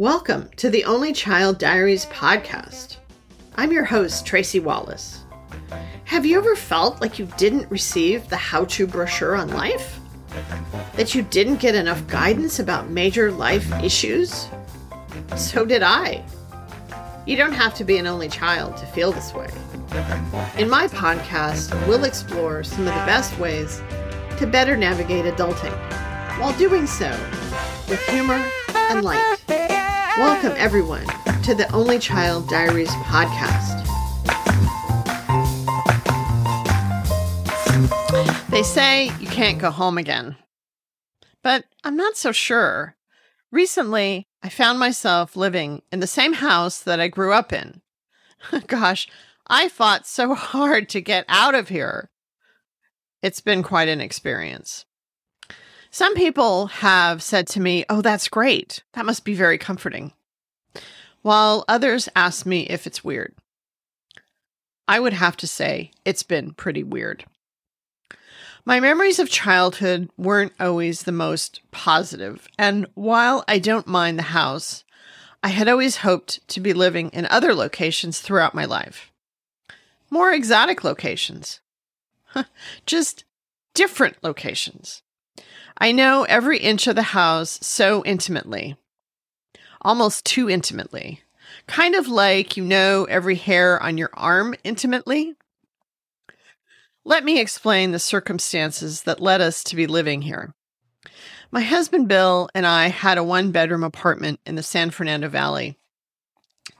Welcome to the Only Child Diaries podcast. I'm your host, Tracy Wallace. Have you ever felt like you didn't receive the how to brochure on life? That you didn't get enough guidance about major life issues? So did I. You don't have to be an only child to feel this way. In my podcast, we'll explore some of the best ways to better navigate adulting while doing so with humor and light. Welcome, everyone, to the Only Child Diaries podcast. They say you can't go home again, but I'm not so sure. Recently, I found myself living in the same house that I grew up in. Gosh, I fought so hard to get out of here. It's been quite an experience. Some people have said to me, Oh, that's great. That must be very comforting. While others ask me if it's weird. I would have to say it's been pretty weird. My memories of childhood weren't always the most positive, and while I don't mind the house, I had always hoped to be living in other locations throughout my life. More exotic locations. Just different locations. I know every inch of the house so intimately, almost too intimately. Kind of like you know every hair on your arm intimately. Let me explain the circumstances that led us to be living here. My husband Bill and I had a one bedroom apartment in the San Fernando Valley,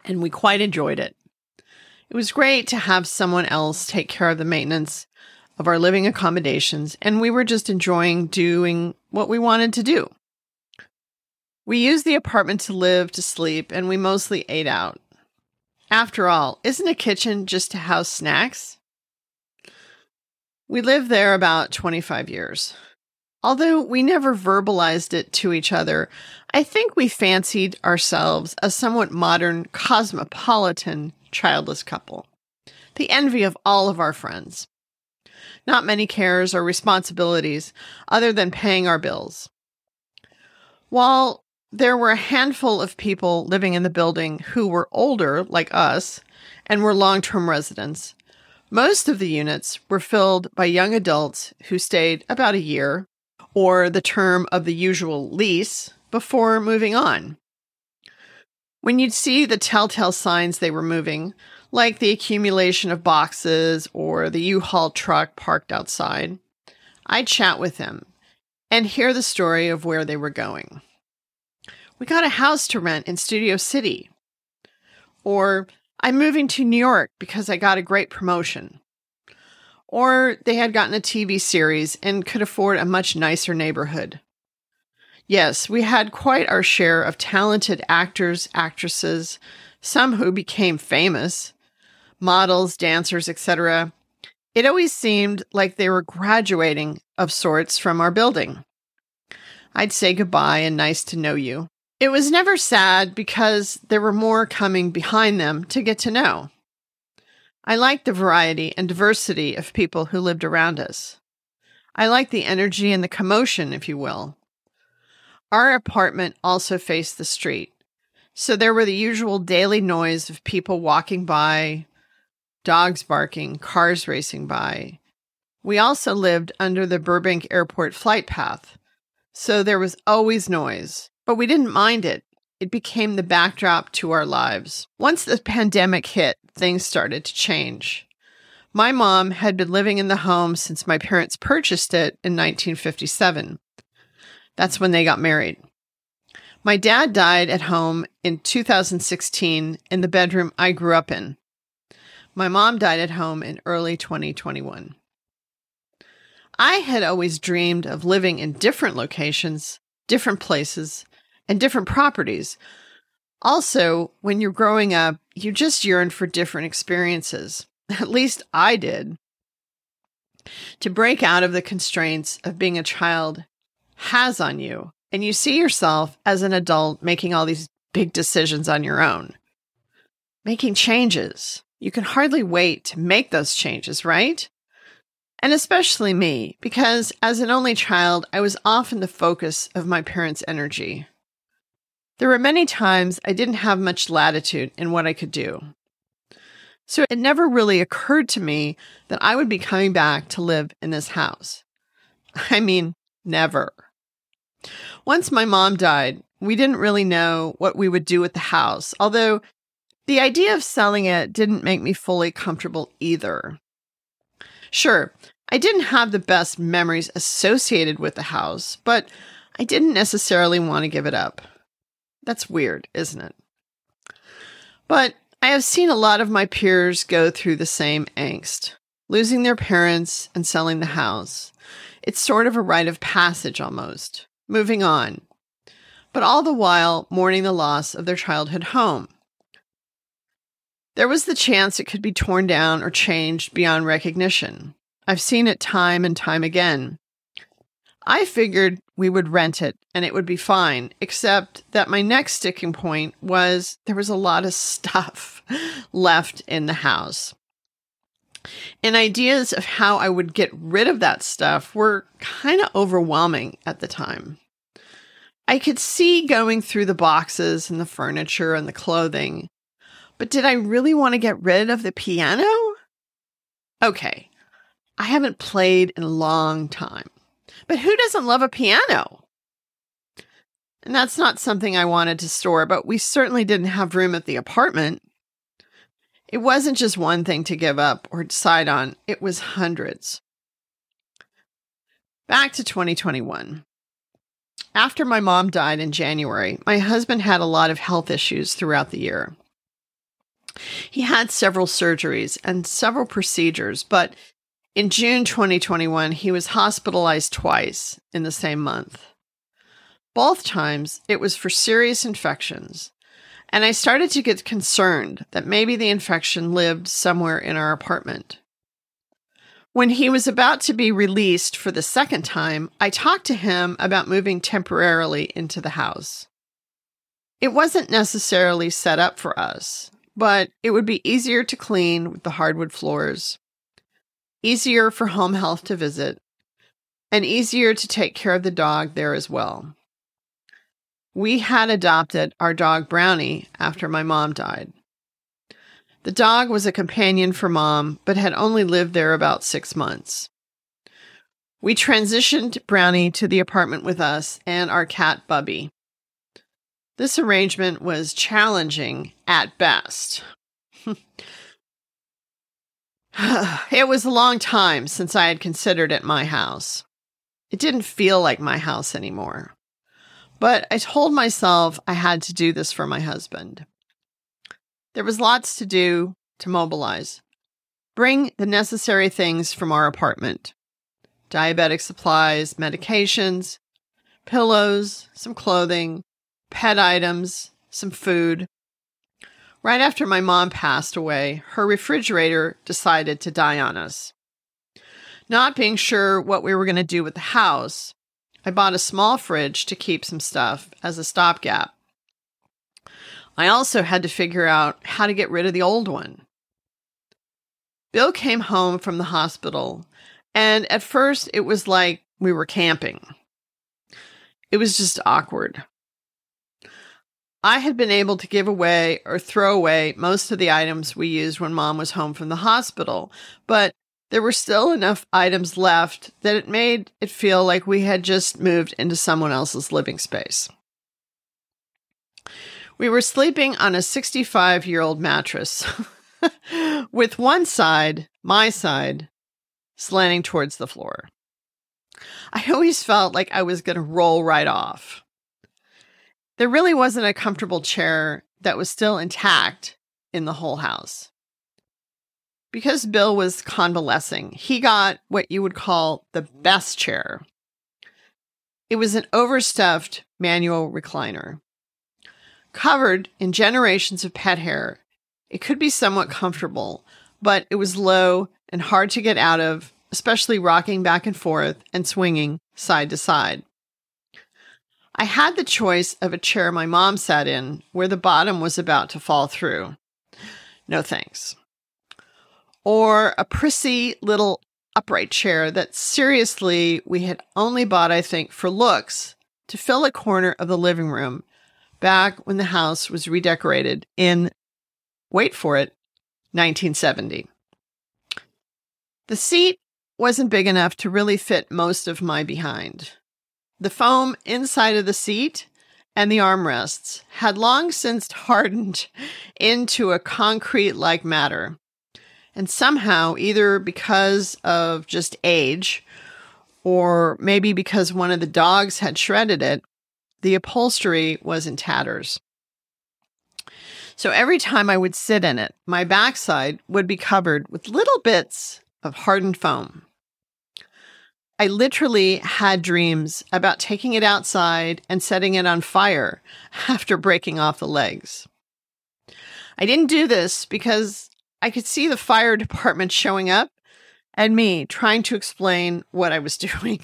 and we quite enjoyed it. It was great to have someone else take care of the maintenance of our living accommodations, and we were just enjoying doing what we wanted to do. We used the apartment to live, to sleep, and we mostly ate out. After all, isn't a kitchen just to house snacks? We lived there about 25 years. Although we never verbalized it to each other, I think we fancied ourselves a somewhat modern, cosmopolitan, childless couple. The envy of all of our friends not many cares or responsibilities other than paying our bills. While there were a handful of people living in the building who were older, like us, and were long term residents, most of the units were filled by young adults who stayed about a year or the term of the usual lease before moving on. When you'd see the telltale signs they were moving, like the accumulation of boxes or the U Haul truck parked outside, I'd chat with them and hear the story of where they were going. We got a house to rent in Studio City. Or I'm moving to New York because I got a great promotion. Or they had gotten a TV series and could afford a much nicer neighborhood. Yes, we had quite our share of talented actors, actresses, some who became famous, models, dancers, etc., it always seemed like they were graduating of sorts from our building. I'd say goodbye and nice to know you. It was never sad because there were more coming behind them to get to know. I liked the variety and diversity of people who lived around us. I liked the energy and the commotion, if you will. Our apartment also faced the street, so there were the usual daily noise of people walking by, dogs barking, cars racing by. We also lived under the Burbank Airport flight path, so there was always noise, but we didn't mind it. It became the backdrop to our lives. Once the pandemic hit, things started to change. My mom had been living in the home since my parents purchased it in 1957. That's when they got married. My dad died at home in 2016 in the bedroom I grew up in. My mom died at home in early 2021. I had always dreamed of living in different locations, different places, and different properties. Also, when you're growing up, you just yearn for different experiences. At least I did. To break out of the constraints of being a child has on you, and you see yourself as an adult making all these big decisions on your own, making changes, you can hardly wait to make those changes, right? And especially me, because as an only child, I was often the focus of my parents' energy. There were many times I didn't have much latitude in what I could do. So it never really occurred to me that I would be coming back to live in this house. I mean, never. Once my mom died, we didn't really know what we would do with the house, although the idea of selling it didn't make me fully comfortable either. Sure, I didn't have the best memories associated with the house, but I didn't necessarily want to give it up. That's weird, isn't it? But I have seen a lot of my peers go through the same angst, losing their parents and selling the house. It's sort of a rite of passage almost, moving on, but all the while mourning the loss of their childhood home. There was the chance it could be torn down or changed beyond recognition. I've seen it time and time again. I figured we would rent it and it would be fine, except that my next sticking point was there was a lot of stuff left in the house. And ideas of how I would get rid of that stuff were kind of overwhelming at the time. I could see going through the boxes and the furniture and the clothing, but did I really want to get rid of the piano? Okay, I haven't played in a long time. But who doesn't love a piano? And that's not something I wanted to store, but we certainly didn't have room at the apartment. It wasn't just one thing to give up or decide on, it was hundreds. Back to 2021. After my mom died in January, my husband had a lot of health issues throughout the year. He had several surgeries and several procedures, but in June 2021, he was hospitalized twice in the same month. Both times, it was for serious infections, and I started to get concerned that maybe the infection lived somewhere in our apartment. When he was about to be released for the second time, I talked to him about moving temporarily into the house. It wasn't necessarily set up for us, but it would be easier to clean with the hardwood floors easier for home health to visit, and easier to take care of the dog there as well. We had adopted our dog Brownie after my mom died. The dog was a companion for mom, but had only lived there about six months. We transitioned Brownie to the apartment with us and our cat Bubby. This arrangement was challenging at best. it was a long time since I had considered it my house. It didn't feel like my house anymore. But I told myself I had to do this for my husband. There was lots to do to mobilize. Bring the necessary things from our apartment diabetic supplies, medications, pillows, some clothing, pet items, some food, Right after my mom passed away, her refrigerator decided to die on us. Not being sure what we were going to do with the house, I bought a small fridge to keep some stuff as a stopgap. I also had to figure out how to get rid of the old one. Bill came home from the hospital, and at first it was like we were camping. It was just awkward. I had been able to give away or throw away most of the items we used when mom was home from the hospital, but there were still enough items left that it made it feel like we had just moved into someone else's living space. We were sleeping on a 65 year old mattress with one side, my side, slanting towards the floor. I always felt like I was going to roll right off. There really wasn't a comfortable chair that was still intact in the whole house. Because Bill was convalescing, he got what you would call the best chair. It was an overstuffed manual recliner. Covered in generations of pet hair, it could be somewhat comfortable, but it was low and hard to get out of, especially rocking back and forth and swinging side to side. I had the choice of a chair my mom sat in where the bottom was about to fall through. No thanks. Or a prissy little upright chair that seriously we had only bought, I think, for looks to fill a corner of the living room, back when the house was redecorated in, wait for it, 1970. The seat wasn't big enough to really fit most of my behind. The foam inside of the seat and the armrests had long since hardened into a concrete like matter. And somehow, either because of just age or maybe because one of the dogs had shredded it, the upholstery was in tatters. So every time I would sit in it, my backside would be covered with little bits of hardened foam. I literally had dreams about taking it outside and setting it on fire after breaking off the legs. I didn't do this because I could see the fire department showing up and me trying to explain what I was doing.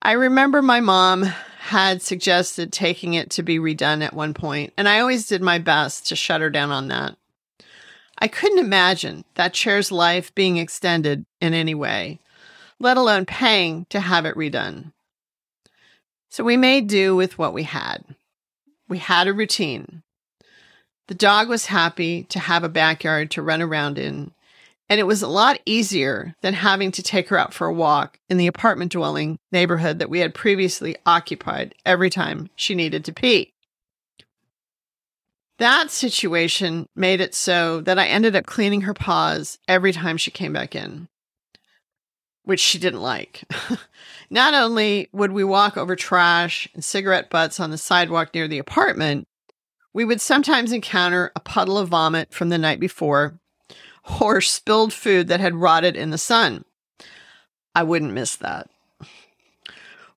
I remember my mom had suggested taking it to be redone at one point, and I always did my best to shut her down on that. I couldn't imagine that chair's life being extended in any way, let alone paying to have it redone. So we made do with what we had. We had a routine. The dog was happy to have a backyard to run around in, and it was a lot easier than having to take her out for a walk in the apartment dwelling neighborhood that we had previously occupied every time she needed to pee. That situation made it so that I ended up cleaning her paws every time she came back in, which she didn't like. Not only would we walk over trash and cigarette butts on the sidewalk near the apartment, we would sometimes encounter a puddle of vomit from the night before or spilled food that had rotted in the sun. I wouldn't miss that.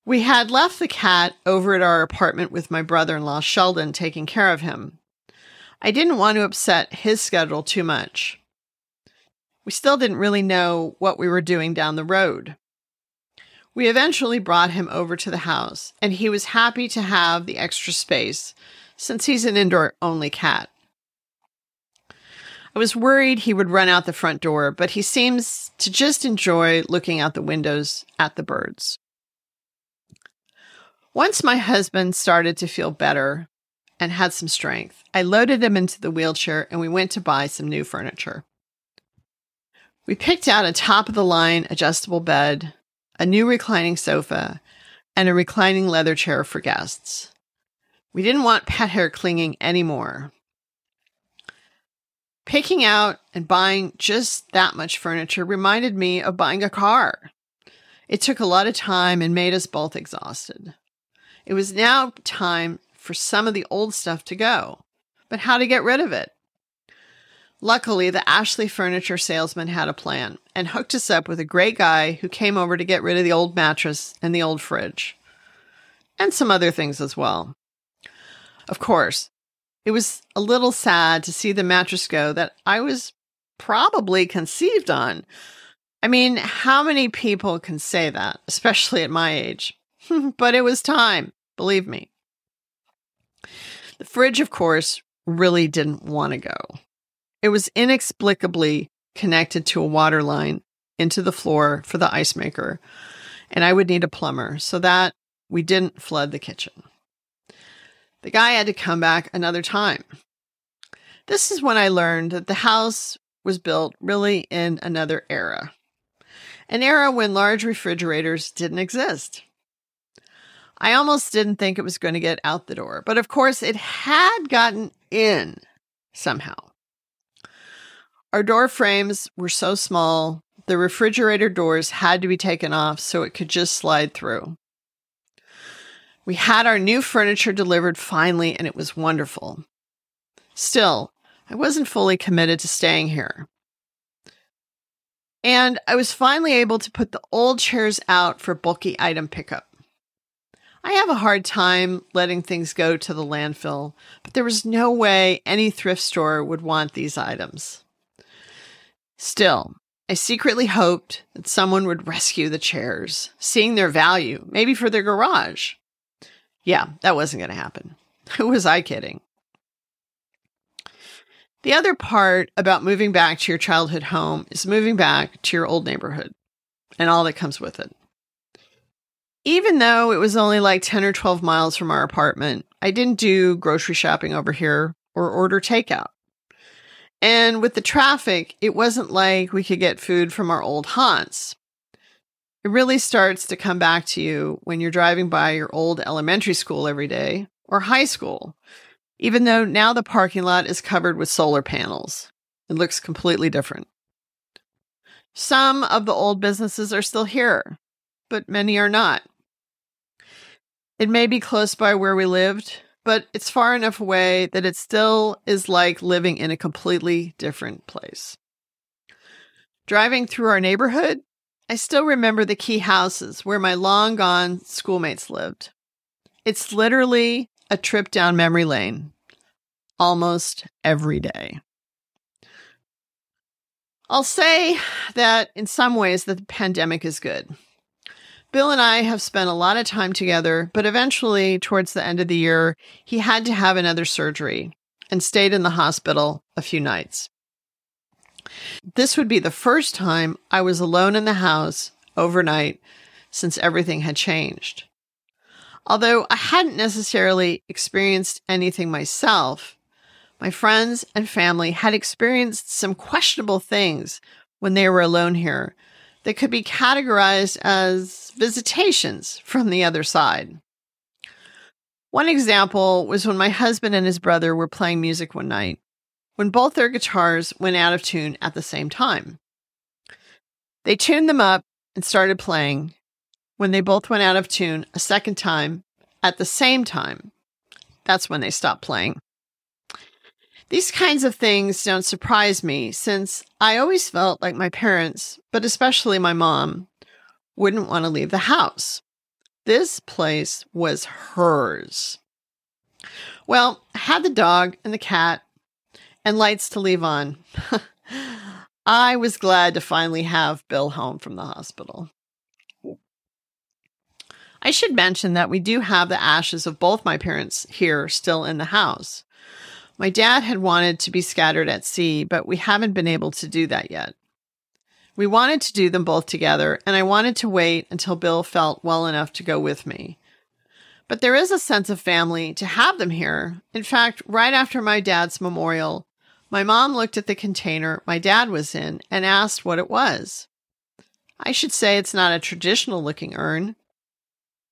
We had left the cat over at our apartment with my brother in law, Sheldon, taking care of him. I didn't want to upset his schedule too much. We still didn't really know what we were doing down the road. We eventually brought him over to the house, and he was happy to have the extra space since he's an indoor only cat. I was worried he would run out the front door, but he seems to just enjoy looking out the windows at the birds. Once my husband started to feel better and had some strength, I loaded him into the wheelchair and we went to buy some new furniture. We picked out a top of the line adjustable bed, a new reclining sofa, and a reclining leather chair for guests. We didn't want pet hair clinging anymore. Picking out and buying just that much furniture reminded me of buying a car. It took a lot of time and made us both exhausted. It was now time for some of the old stuff to go, but how to get rid of it? Luckily, the Ashley furniture salesman had a plan and hooked us up with a great guy who came over to get rid of the old mattress and the old fridge, and some other things as well. Of course, it was a little sad to see the mattress go that I was probably conceived on. I mean, how many people can say that, especially at my age? but it was time, believe me. The fridge, of course, really didn't want to go. It was inexplicably connected to a water line into the floor for the ice maker, and I would need a plumber so that we didn't flood the kitchen. The guy had to come back another time. This is when I learned that the house was built really in another era, an era when large refrigerators didn't exist. I almost didn't think it was going to get out the door, but of course it had gotten in somehow. Our door frames were so small, the refrigerator doors had to be taken off so it could just slide through. We had our new furniture delivered finally, and it was wonderful. Still, I wasn't fully committed to staying here. And I was finally able to put the old chairs out for bulky item pickup. I have a hard time letting things go to the landfill, but there was no way any thrift store would want these items. Still, I secretly hoped that someone would rescue the chairs, seeing their value, maybe for their garage. Yeah, that wasn't going to happen. Who was I kidding? The other part about moving back to your childhood home is moving back to your old neighborhood and all that comes with it. Even though it was only like 10 or 12 miles from our apartment, I didn't do grocery shopping over here or order takeout. And with the traffic, it wasn't like we could get food from our old haunts. It really starts to come back to you when you're driving by your old elementary school every day or high school, even though now the parking lot is covered with solar panels. It looks completely different. Some of the old businesses are still here, but many are not. It may be close by where we lived, but it's far enough away that it still is like living in a completely different place. Driving through our neighborhood, I still remember the key houses where my long gone schoolmates lived. It's literally a trip down memory lane almost every day. I'll say that in some ways the pandemic is good. Bill and I have spent a lot of time together, but eventually, towards the end of the year, he had to have another surgery and stayed in the hospital a few nights. This would be the first time I was alone in the house overnight since everything had changed. Although I hadn't necessarily experienced anything myself, my friends and family had experienced some questionable things when they were alone here that could be categorized as visitations from the other side. One example was when my husband and his brother were playing music one night, when both their guitars went out of tune at the same time. They tuned them up and started playing when they both went out of tune a second time at the same time. That's when they stopped playing. These kinds of things don't surprise me since I always felt like my parents, but especially my mom, wouldn't want to leave the house. This place was hers. Well, had the dog and the cat and lights to leave on. I was glad to finally have Bill home from the hospital. I should mention that we do have the ashes of both my parents here still in the house. My dad had wanted to be scattered at sea, but we haven't been able to do that yet. We wanted to do them both together, and I wanted to wait until Bill felt well enough to go with me. But there is a sense of family to have them here. In fact, right after my dad's memorial, my mom looked at the container my dad was in and asked what it was. I should say it's not a traditional looking urn.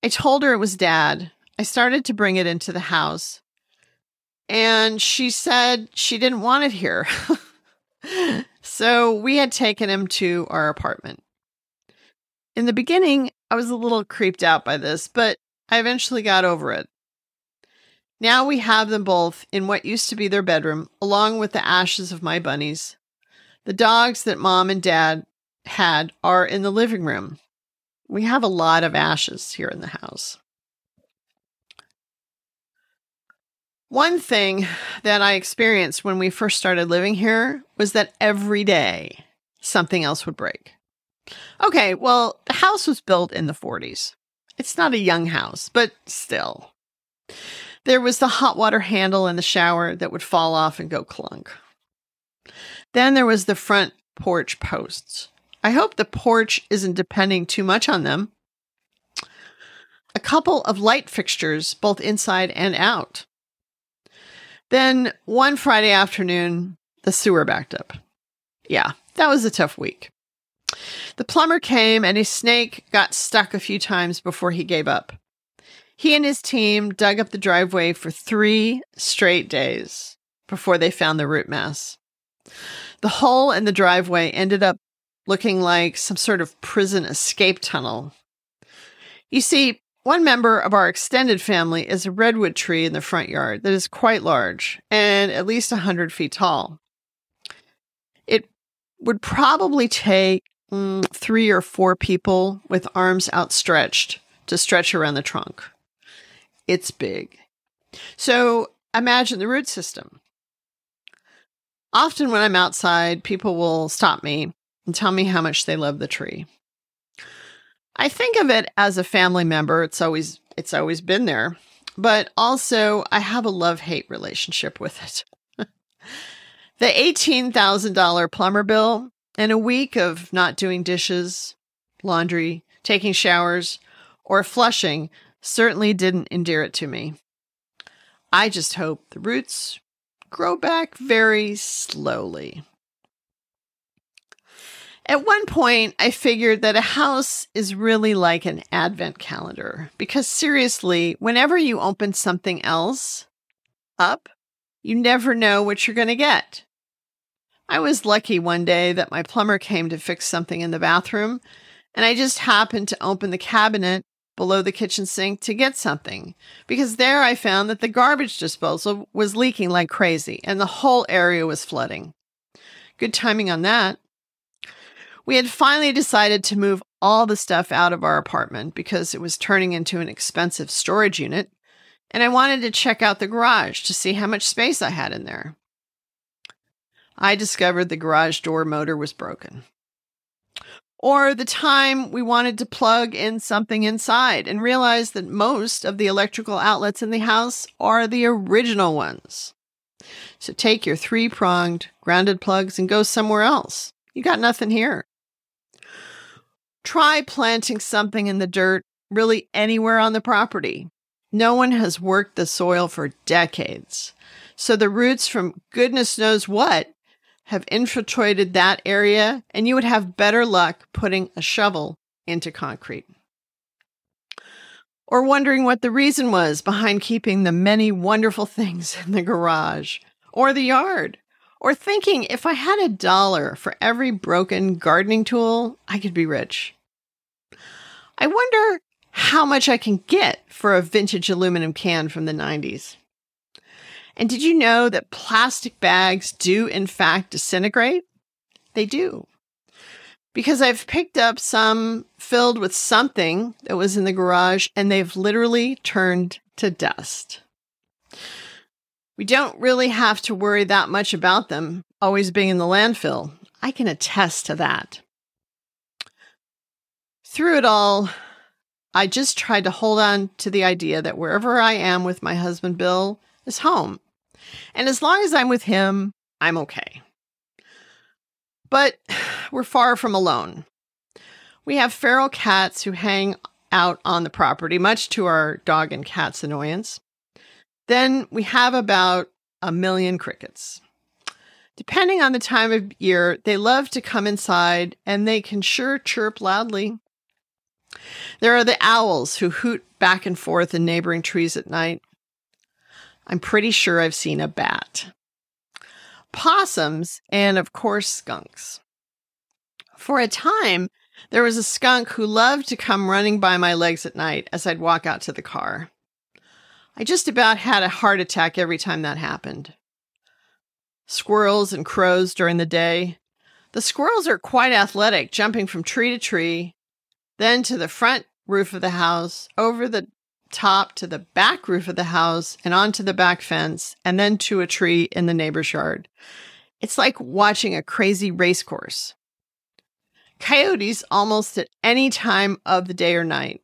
I told her it was dad. I started to bring it into the house, and she said she didn't want it here. so we had taken him to our apartment. In the beginning, I was a little creeped out by this, but I eventually got over it. Now we have them both in what used to be their bedroom, along with the ashes of my bunnies. The dogs that mom and dad had are in the living room. We have a lot of ashes here in the house. One thing that I experienced when we first started living here was that every day something else would break. Okay, well, the house was built in the 40s. It's not a young house, but still. There was the hot water handle in the shower that would fall off and go clunk. Then there was the front porch posts. I hope the porch isn't depending too much on them. A couple of light fixtures, both inside and out. Then one Friday afternoon, the sewer backed up. Yeah, that was a tough week. The plumber came and his snake got stuck a few times before he gave up. He and his team dug up the driveway for three straight days before they found the root mass. The hole in the driveway ended up looking like some sort of prison escape tunnel. You see, one member of our extended family is a redwood tree in the front yard that is quite large and at least 100 feet tall. It would probably take mm, three or four people with arms outstretched to stretch around the trunk. It's big. So imagine the root system. Often when I'm outside, people will stop me and tell me how much they love the tree. I think of it as a family member. It's always it's always been there. But also I have a love-hate relationship with it. the $18,000 plumber bill and a week of not doing dishes, laundry, taking showers, or flushing certainly didn't endear it to me. I just hope the roots grow back very slowly. At one point, I figured that a house is really like an advent calendar because seriously, whenever you open something else up, you never know what you're going to get. I was lucky one day that my plumber came to fix something in the bathroom, and I just happened to open the cabinet below the kitchen sink to get something because there I found that the garbage disposal was leaking like crazy and the whole area was flooding. Good timing on that. We had finally decided to move all the stuff out of our apartment because it was turning into an expensive storage unit, and I wanted to check out the garage to see how much space I had in there. I discovered the garage door motor was broken. Or the time we wanted to plug in something inside and realized that most of the electrical outlets in the house are the original ones. So take your three pronged grounded plugs and go somewhere else. You got nothing here. Try planting something in the dirt really anywhere on the property. No one has worked the soil for decades. So the roots from goodness knows what have infiltrated that area, and you would have better luck putting a shovel into concrete. Or wondering what the reason was behind keeping the many wonderful things in the garage or the yard. Or thinking if I had a dollar for every broken gardening tool, I could be rich. I wonder how much I can get for a vintage aluminum can from the 90s. And did you know that plastic bags do, in fact, disintegrate? They do. Because I've picked up some filled with something that was in the garage and they've literally turned to dust. We don't really have to worry that much about them always being in the landfill. I can attest to that. Through it all, I just tried to hold on to the idea that wherever I am with my husband Bill is home. And as long as I'm with him, I'm okay. But we're far from alone. We have feral cats who hang out on the property, much to our dog and cat's annoyance. Then we have about a million crickets. Depending on the time of year, they love to come inside and they can sure chirp loudly. There are the owls who hoot back and forth in neighboring trees at night. I'm pretty sure I've seen a bat. Possums, and of course, skunks. For a time, there was a skunk who loved to come running by my legs at night as I'd walk out to the car. I just about had a heart attack every time that happened. Squirrels and crows during the day. The squirrels are quite athletic, jumping from tree to tree, then to the front roof of the house, over the top to the back roof of the house and onto the back fence, and then to a tree in the neighbor's yard. It's like watching a crazy race course. Coyotes almost at any time of the day or night.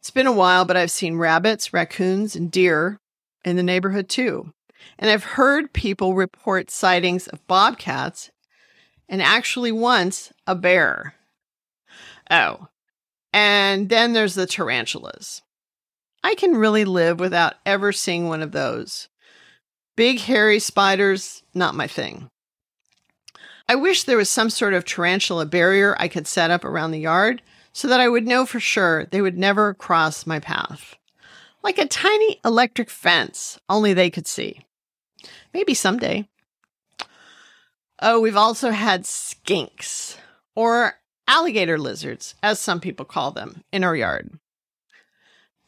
It's been a while, but I've seen rabbits, raccoons, and deer in the neighborhood too. And I've heard people report sightings of bobcats and actually once a bear. Oh, and then there's the tarantulas. I can really live without ever seeing one of those. Big, hairy spiders, not my thing. I wish there was some sort of tarantula barrier I could set up around the yard so that I would know for sure they would never cross my path. Like a tiny electric fence, only they could see. Maybe someday. Oh, we've also had skinks, or alligator lizards, as some people call them, in our yard.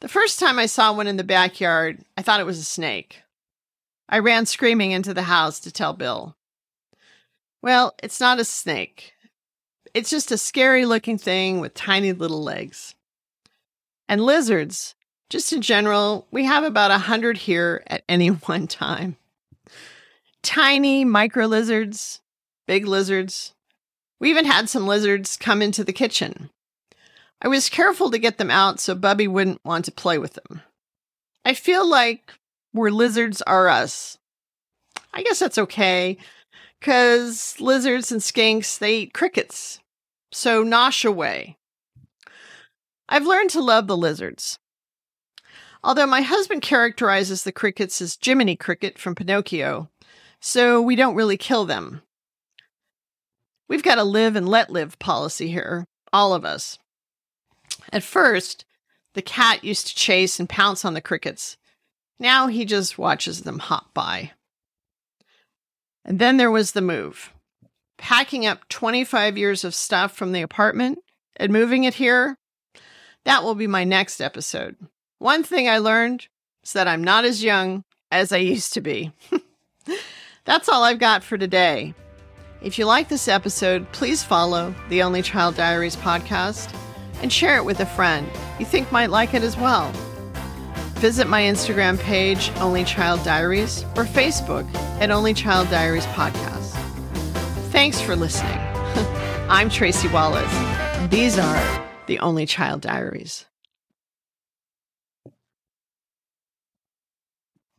The first time I saw one in the backyard, I thought it was a snake. I ran screaming into the house to tell Bill. Well, it's not a snake. It's just a scary looking thing with tiny little legs. And lizards, just in general, we have about a hundred here at any one time. Tiny micro lizards, big lizards, we even had some lizards come into the kitchen. I was careful to get them out so Bubby wouldn't want to play with them. I feel like where lizards are us. I guess that's okay, because lizards and skinks, they eat crickets. So nosh away. I've learned to love the lizards. Although my husband characterizes the crickets as Jiminy Cricket from Pinocchio, so we don't really kill them. We've got a live and let live policy here, all of us. At first, the cat used to chase and pounce on the crickets. Now he just watches them hop by. And then there was the move. Packing up 25 years of stuff from the apartment and moving it here. That will be my next episode. One thing I learned is that I'm not as young as I used to be. That's all I've got for today. If you like this episode, please follow the Only Child Diaries podcast and share it with a friend you think might like it as well. Visit my Instagram page, Only Child Diaries, or Facebook at Only Child Diaries Podcast. Thanks for listening. I'm Tracy Wallace. These are the Only Child Diaries.